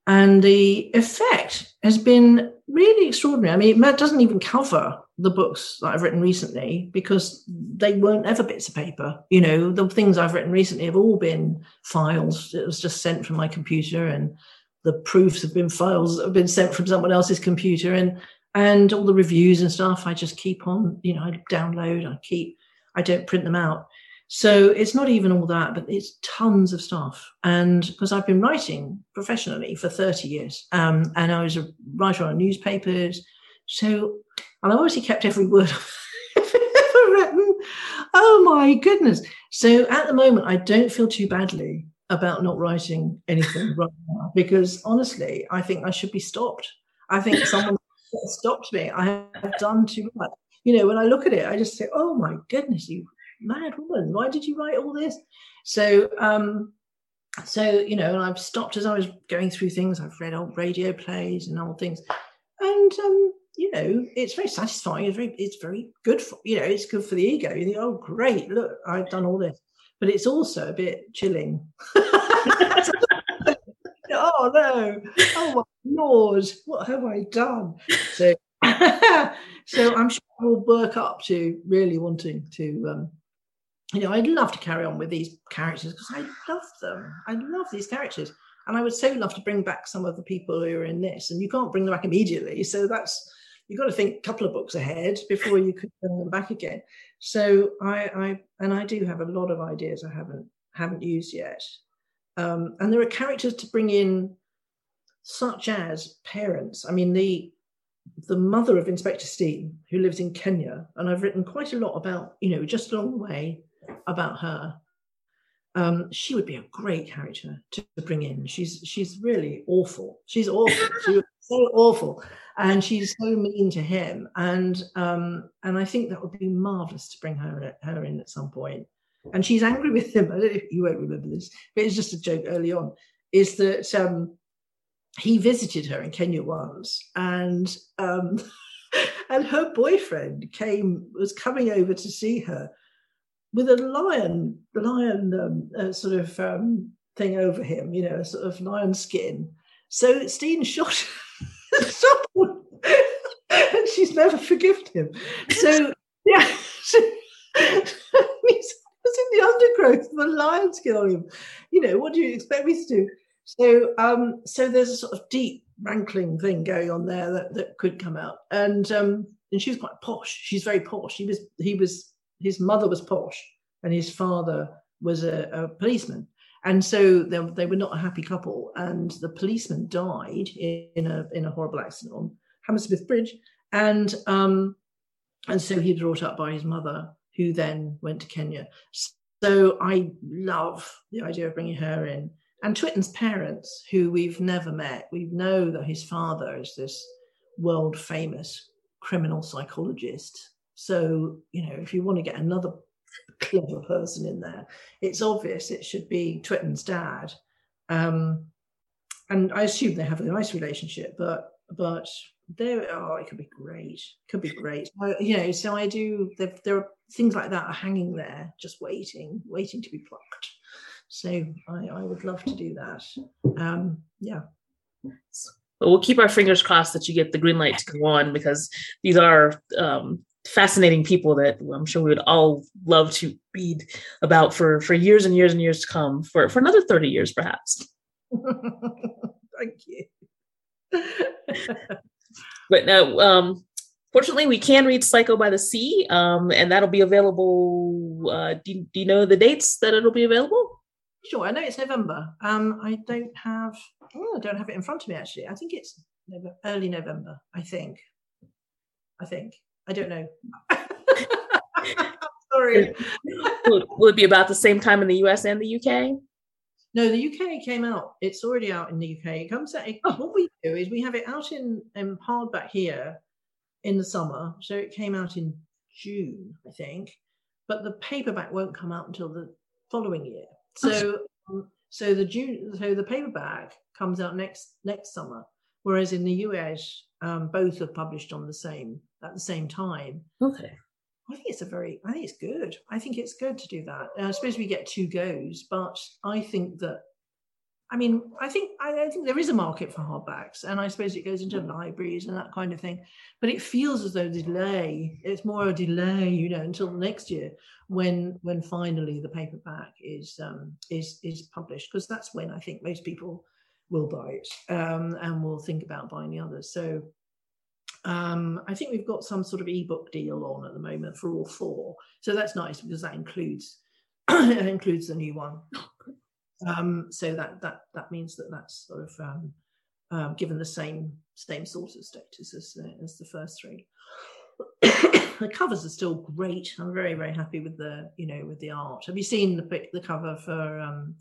and the effect has been really extraordinary. I mean, it doesn't even cover the books that I've written recently because they weren't ever bits of paper. You know, the things I've written recently have all been files. It was just sent from my computer, and the proofs have been files that have been sent from someone else's computer, and and all the reviews and stuff. I just keep on. You know, I download. I keep. I don't print them out. So it's not even all that, but it's tons of stuff. And because I've been writing professionally for 30 years, um, and I was a writer on newspapers. So, and I obviously kept every word I've ever written. Oh my goodness. So at the moment, I don't feel too badly about not writing anything right now because honestly, I think I should be stopped. I think someone stopped me. I have done too much. You know, when I look at it, I just say, oh my goodness, you mad woman, why did you write all this? So, um, so you know, and I've stopped as I was going through things. I've read old radio plays and old things, and um, you know, it's very satisfying. It's very, it's very good for you know, it's good for the ego. You think, oh, great, look, I've done all this, but it's also a bit chilling. oh no! Oh my lord, what have I done? So, so I'm sure I will work up to really wanting to um, you know, I'd love to carry on with these characters because I love them. I love these characters. And I would so love to bring back some of the people who are in this. And you can't bring them back immediately. So that's, you've got to think a couple of books ahead before you could bring them back again. So I, I and I do have a lot of ideas I haven't haven't used yet. Um, and there are characters to bring in, such as parents. I mean, the the mother of Inspector Steen, who lives in Kenya, and I've written quite a lot about, you know, just along the way about her. Um, she would be a great character to bring in. She's she's really awful. She's awful. she was so awful, and she's so mean to him. And um, and I think that would be marvelous to bring her her in at some point. And she's angry with him. I don't know if you won't remember this, but it's just a joke early on. Is that um, he visited her in Kenya once, and um, and her boyfriend came was coming over to see her with a lion, the lion um, uh, sort of um, thing over him, you know, a sort of lion skin. So Steen shot, and she's never forgiven him. So yeah, he's was in the undergrowth a lion skin on him. You know, what do you expect me to do? So, um, so there's a sort of deep rankling thing going on there that, that could come out, and um, and she's quite posh. She's very posh. He was he was his mother was posh, and his father was a, a policeman, and so they, they were not a happy couple. And the policeman died in a in a horrible accident on Hammersmith Bridge, and um, and so he was brought up by his mother, who then went to Kenya. So I love the idea of bringing her in and Twitten's parents, who we've never met, we know that his father is this world famous criminal psychologist. So, you know, if you want to get another clever person in there, it's obvious it should be Twitten's dad. Um, and I assume they have a nice relationship, but but there, oh, it could be great. Could be great. I, you know, so I do. There, there are things like that are hanging there, just waiting, waiting to be plucked. So I, I would love to do that. Um, yeah. Well, we'll keep our fingers crossed that you get the green light to go on because these are um, fascinating people that I'm sure we would all love to read about for for years and years and years to come for for another 30 years perhaps. Thank you. but no, um, fortunately, we can read Psycho by the Sea, um, and that'll be available. Uh, do, do you know the dates that it'll be available? Sure, I know it's November. Um, I don't have. Oh, I don't have it in front of me actually. I think it's early November. I think. I think. I don't know. Sorry. will, will it be about the same time in the US and the UK? No, the UK came out. It's already out in the UK. It comes out. Oh. What we do is we have it out in, in hardback here in the summer. So it came out in June, I think. But the paperback won't come out until the following year. So um, so the June so the paperback comes out next next summer, whereas in the US um, both are published on the same at the same time. Okay. I think it's a very I think it's good. I think it's good to do that. Uh, I suppose we get two goes, but I think that I mean, I think I, think there is a market for hardbacks, and I suppose it goes into libraries and that kind of thing. But it feels as though delay. It's more a delay, you know, until next year when when finally the paperback is um, is is published, because that's when I think most people will buy it um, and will think about buying the others. So um, I think we've got some sort of ebook deal on at the moment for all four. So that's nice because that includes it includes the new one. Um, so that that that means that that's sort of um, given the same same sort of status as uh, as the first three. the covers are still great. I'm very very happy with the you know with the art. Have you seen the the cover for? Um,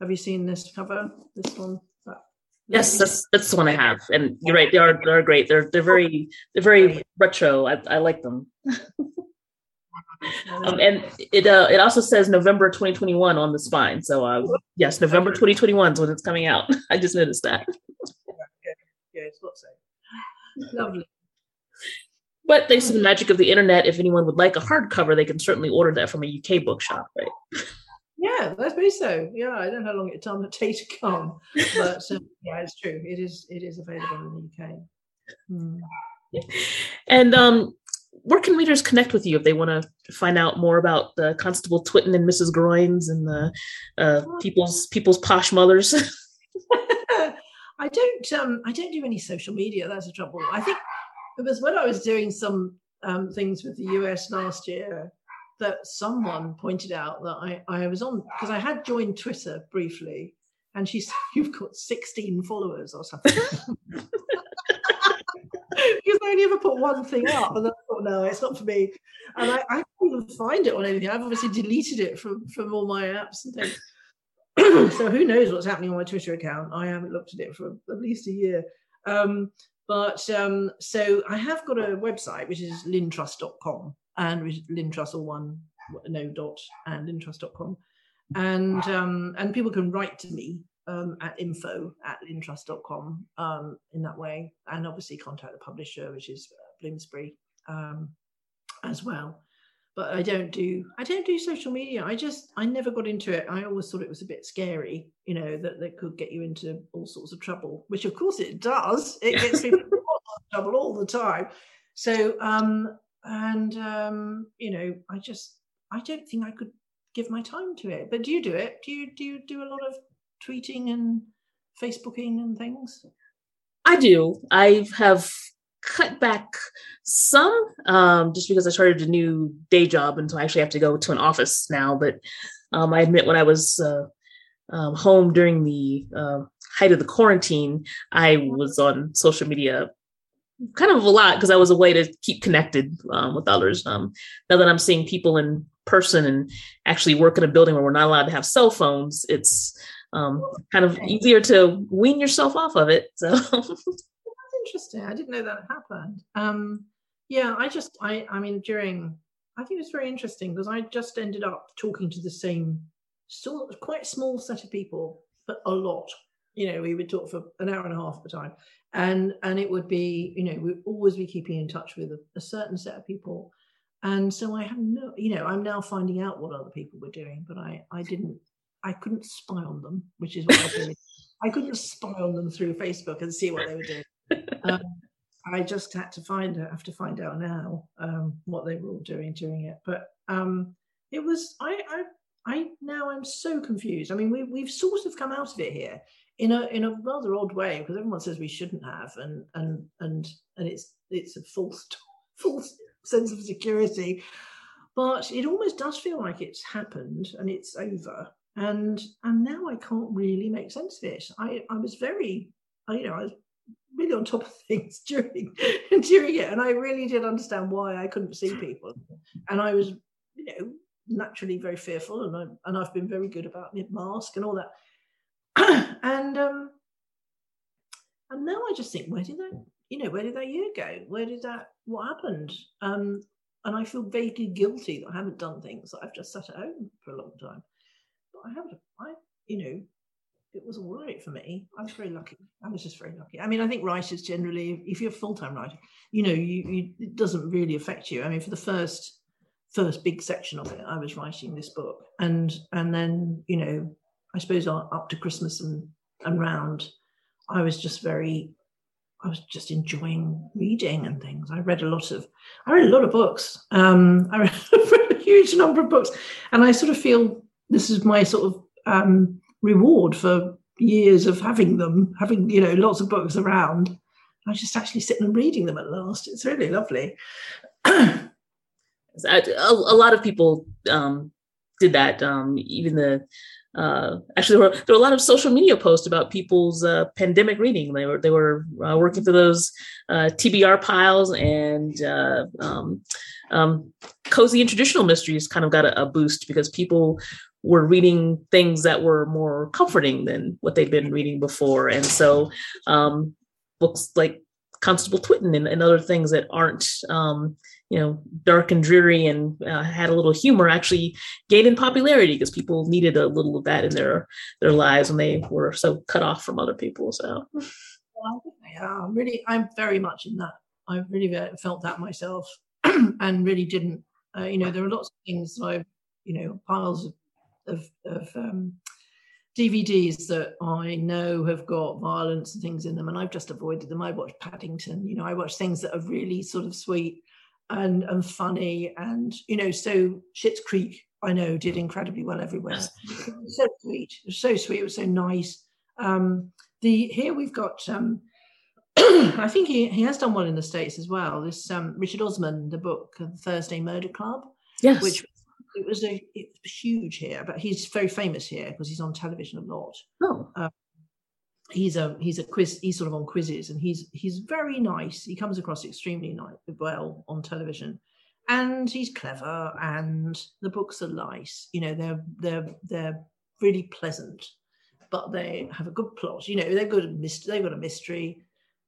have you seen this cover? This one. Yes, that's that's the one I have, and you're right. They are they are great. They're they're very they're very retro. I, I like them. um, and it uh, it also says November 2021 on the spine. So uh, yes, November 2021 is when it's coming out. I just noticed that. Yeah, it's not so lovely. But thanks to the magic of the internet, if anyone would like a hardcover, they can certainly order that from a UK bookshop, right? Yeah, I suppose so. Yeah, I don't know how long it will take to come, but um, yeah, it's true. It is it is available in the UK. Hmm. And um, where can readers connect with you if they want to find out more about the Constable Twitten and Mrs. Groynes and the uh, people's people's posh mothers? I don't um, I don't do any social media. That's the trouble. I think it was when I was doing some um, things with the US last year that someone pointed out that I, I was on because I had joined Twitter briefly, and she said you've got 16 followers or something. because I only ever put one thing up, and I thought, no, it's not for me. And I, I can't even find it on anything. I've obviously deleted it from from all my apps and things. so who knows what's happening on my Twitter account? I haven't looked at it for at least a year. Um, but um, so I have got a website which is lynnetruss.com and lynnetruss all one no dot and lynnetruss.com and um, and people can write to me um, at info at lynnetruss.com um, in that way, and obviously contact the publisher, which is uh, Bloomsbury, um, as well. But I don't do I don't do social media. I just I never got into it. I always thought it was a bit scary, you know, that that could get you into all sorts of trouble, which of course it does. It gets people into trouble all the time. So um, and um, you know, I just I don't think I could give my time to it. But do you do it? Do you do you do a lot of tweeting and Facebooking and things? I do. I have cut back some um, just because I started a new day job, and so I actually have to go to an office now. But um, I admit, when I was uh, um, home during the uh, height of the quarantine, I was on social media kind of a lot because I was a way to keep connected um, with others. Um, now that I'm seeing people in person and actually work in a building where we're not allowed to have cell phones, it's um, kind of easier to wean yourself off of it. So that's interesting. I didn't know that happened. Um, yeah, I just, I, I mean, during, I think it was very interesting because I just ended up talking to the same, still quite small set of people, but a lot. You know, we would talk for an hour and a half at a time, and and it would be, you know, we'd always be keeping in touch with a, a certain set of people. And so i have no you know i'm now finding out what other people were doing but i i didn't i couldn't spy on them which is what i did. I couldn't spy on them through facebook and see what they were doing. Um, i just had to find have to find out now um, what they were all doing during it. But um, it was I, I i now i'm so confused. I mean we, we've sort of come out of it here in a in a rather odd way because everyone says we shouldn't have and and and and it's it's a false false sense of security. But it almost does feel like it's happened and it's over. And and now I can't really make sense of it. I, I was very, you know, I was really on top of things during during it, and I really did understand why I couldn't see people. And I was, you know, naturally very fearful, and I and I've been very good about mask and all that. And um, and now I just think, where did that you know, where did that year go? Where did that, what happened? Um, and I feel vaguely guilty that I haven't done things that I've just sat at home for a long time. But I haven't, I, you know, it was all right for me. I was very lucky. I was just very lucky. I mean, I think writers generally, if you're a full-time writer, you know, you, you, it doesn't really affect you. I mean, for the first first big section of it, I was writing this book, and and then you know, I suppose up to Christmas and and round, I was just very I was just enjoying reading and things. I read a lot of, I read a lot of books. Um, I read, a huge number of books, and I sort of feel this is my sort of um, reward for years of having them, having you know lots of books around. I was just actually sitting and reading them at last. It's really lovely. a, a, lot of people um, did that. Um, even the uh, actually there were, there were a lot of social media posts about people's uh, pandemic reading. They were they were uh, working through those uh, TBR piles and uh, um, um, cozy and traditional mysteries kind of got a, a, boost because people were reading things that were more comforting than what they'd been reading before, and so um, books like Constable Twitten and, and, other things that aren't um, you know dark and dreary and uh, had a little humor actually gained in popularity because people needed a little of that in their their lives when they were so cut off from other people so. Yeah i'm really i'm very much in that. I really felt that myself and really didn't uh, you know there are lots of things i've you know piles of of, of um, DVDs that I know have got violence and things in them, and I've just avoided them. I watch Paddington, you know, I watch things that are really sort of sweet and and funny and you know so Schitt's Creek I know did incredibly well everywhere. so sweet, it was so sweet, it was so nice. Um, the here we've got um, I think he, he has done well in the states as well. This um, Richard Osman, the book Thursday Murder Club, yes, which it was a it was huge here, but he's very famous here because he's on television a lot. Oh. Um, he's a he's a quiz he's sort of on quizzes and he's he's very nice. He comes across extremely nice well on television. And he's clever and the books are nice. You know they're they're they're really pleasant but they have a good plot. You know they've got a mystery they've got a mystery.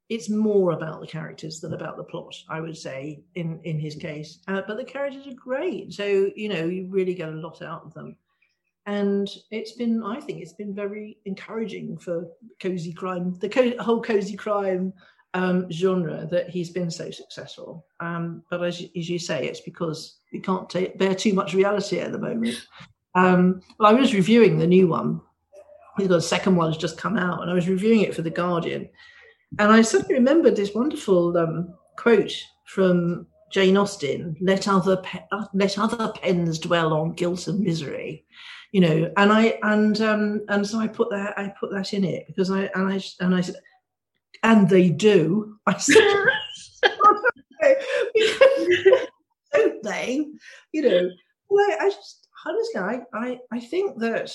It's more about the characters than about the plot i would say in in his case. Uh, but the characters are great. So you know you really get a lot out of them and it's been i think it's been very encouraging for cozy crime the co- whole cozy crime um, genre that he's been so successful. Um, but as, as you say it's because we can't take, bear too much reality at the moment. Um, well i was reviewing the new one the second one has just come out and i was reviewing it for the guardian. And i suddenly remembered this wonderful um, quote from jane austen let other pe- uh, let other pens dwell on guilt and misery you know and i and um and so i put that i put that in it because i and i and i said and they do. I said don't they? You know well, I, just honestly I, I i think that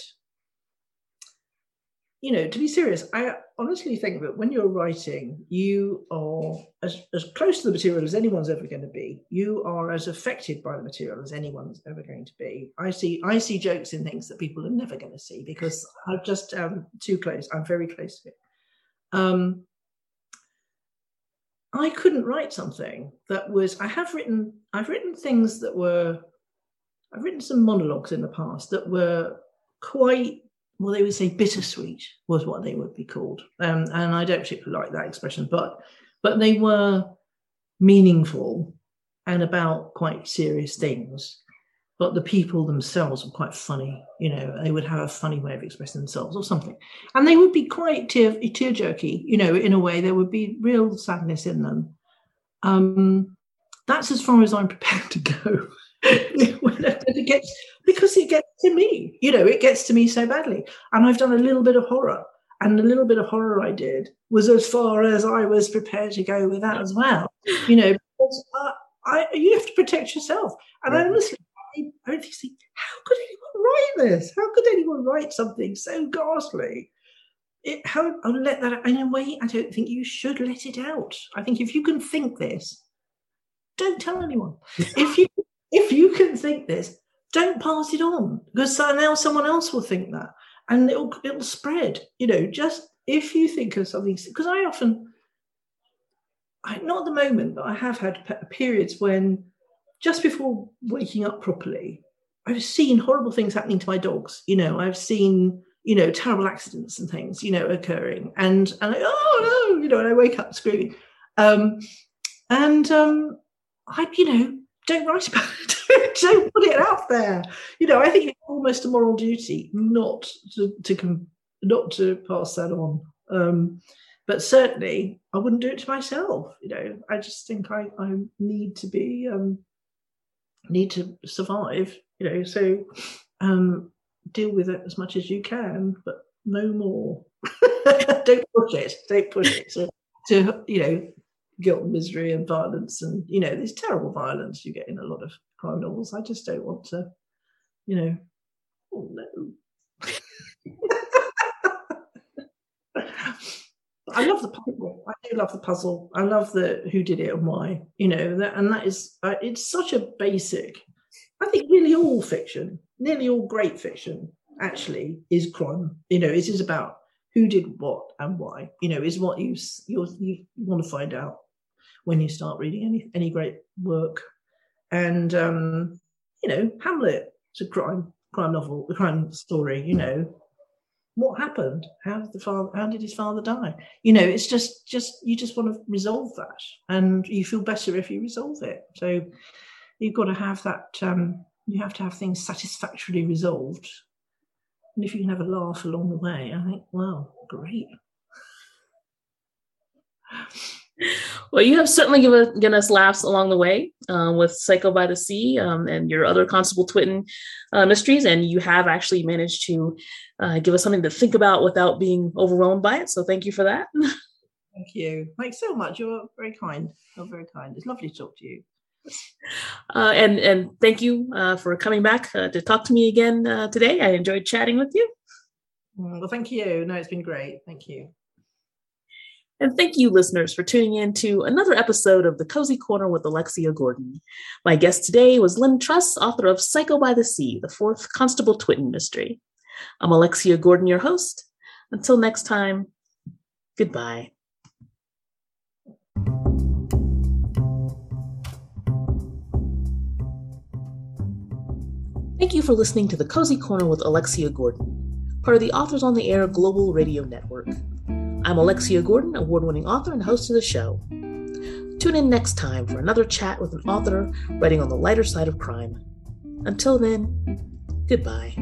you know, to be serious, I honestly think that when you're writing, you are as, as close to the material as anyone's ever going to be. You are as affected by the material as anyone's ever going to be. I see I see jokes in things that people are never going to see because I'm just um, too close. I'm very close to it. Um, I couldn't write something that was. I have written. I've written things that were. I've written some monologues in the past that were quite well, they would say bittersweet was what they would be called, um, and I don't particularly like that expression, but but they were meaningful and about quite serious things. But the people themselves were quite funny, you know. They would have a funny way of expressing themselves or something, and they would be quite tear tear jerky, you know. In a way, there would be real sadness in them. Um, that's as far as I'm prepared to go. when it gets because it gets to me you know it gets to me so badly. And i've done a little bit of horror. And the little bit of horror i did was as far as i was prepared to go with that as well you know because uh, I, you have to protect yourself. And i honestly I don't think how could anyone write this? How could anyone write something so ghastly? It, how I'll let that in a way I don't think you should let it out. I think if you can think this, don't tell anyone. if you if you can think this, don't pass it on because now someone else will think that and it'll it'll spread. You know, just if you think of something because I often I, not at the moment, but I have had periods when just before waking up properly, I've seen horrible things happening to my dogs. You know, I've seen you know terrible accidents and things you know occurring, and and I, oh no, you know, and I wake up screaming, um, and um, I you know don't write about it. don't put it out there. You know, I think it's almost a moral duty not to, to not to pass that on. Um, but certainly, I wouldn't do it to myself. You know, I just think I, I need to be um, need to survive. You know, so um, deal with it as much as you can, but no more. don't push it. Don't push it to, to you know guilt misery and violence and you know this terrible violence you get in a lot of crime novels i just don't want to you know oh no I love the puzzle. I do love the puzzle. I love the who did it and why. You know that, and that is uh, it's such a basic. I think nearly all fiction, nearly all great fiction, actually is crime. You know, it is about who did what and why. You know, is what you you you want to find out when you start reading any any great work. And um, you know, Hamlet, it's a crime crime novel, a crime story. You know, what happened? How did the father? How did his father die? You know, it's just just you just want to resolve that, and you feel better if you resolve it. So you've got to have that. Um, you have to have things satisfactorily resolved, and if you can have a laugh along the way, I think, well, great well, you have certainly given, given us laughs along the way um, with Psycho by the Sea um, and your other Constable Twitten uh, mysteries, and you have actually managed to uh, give us something to think about without being overwhelmed by it. So, thank you for that. Thank you. Thanks so much. You're very kind. You're very kind. It's lovely to talk to you. Uh, and and thank you uh, for coming back uh, to talk to me again uh, today. I enjoyed chatting with you. Mm, well, thank you. No, it's been great. Thank you. And thank you, listeners, for tuning in to another episode of The Cozy Corner with Alexia Gordon. My guest today was Lynne Truss, author of Psycho by the Sea, the fourth Constable Twitten mystery. I'm Alexia Gordon, your host. Until next time, goodbye. Thank you for listening to The Cozy Corner with Alexia Gordon, part of the Authors on the Air Global Radio Network. I'm Alexia Gordon, award winning author and host of the show. Tune in next time for another chat with an author writing on the lighter side of crime. Until then, goodbye.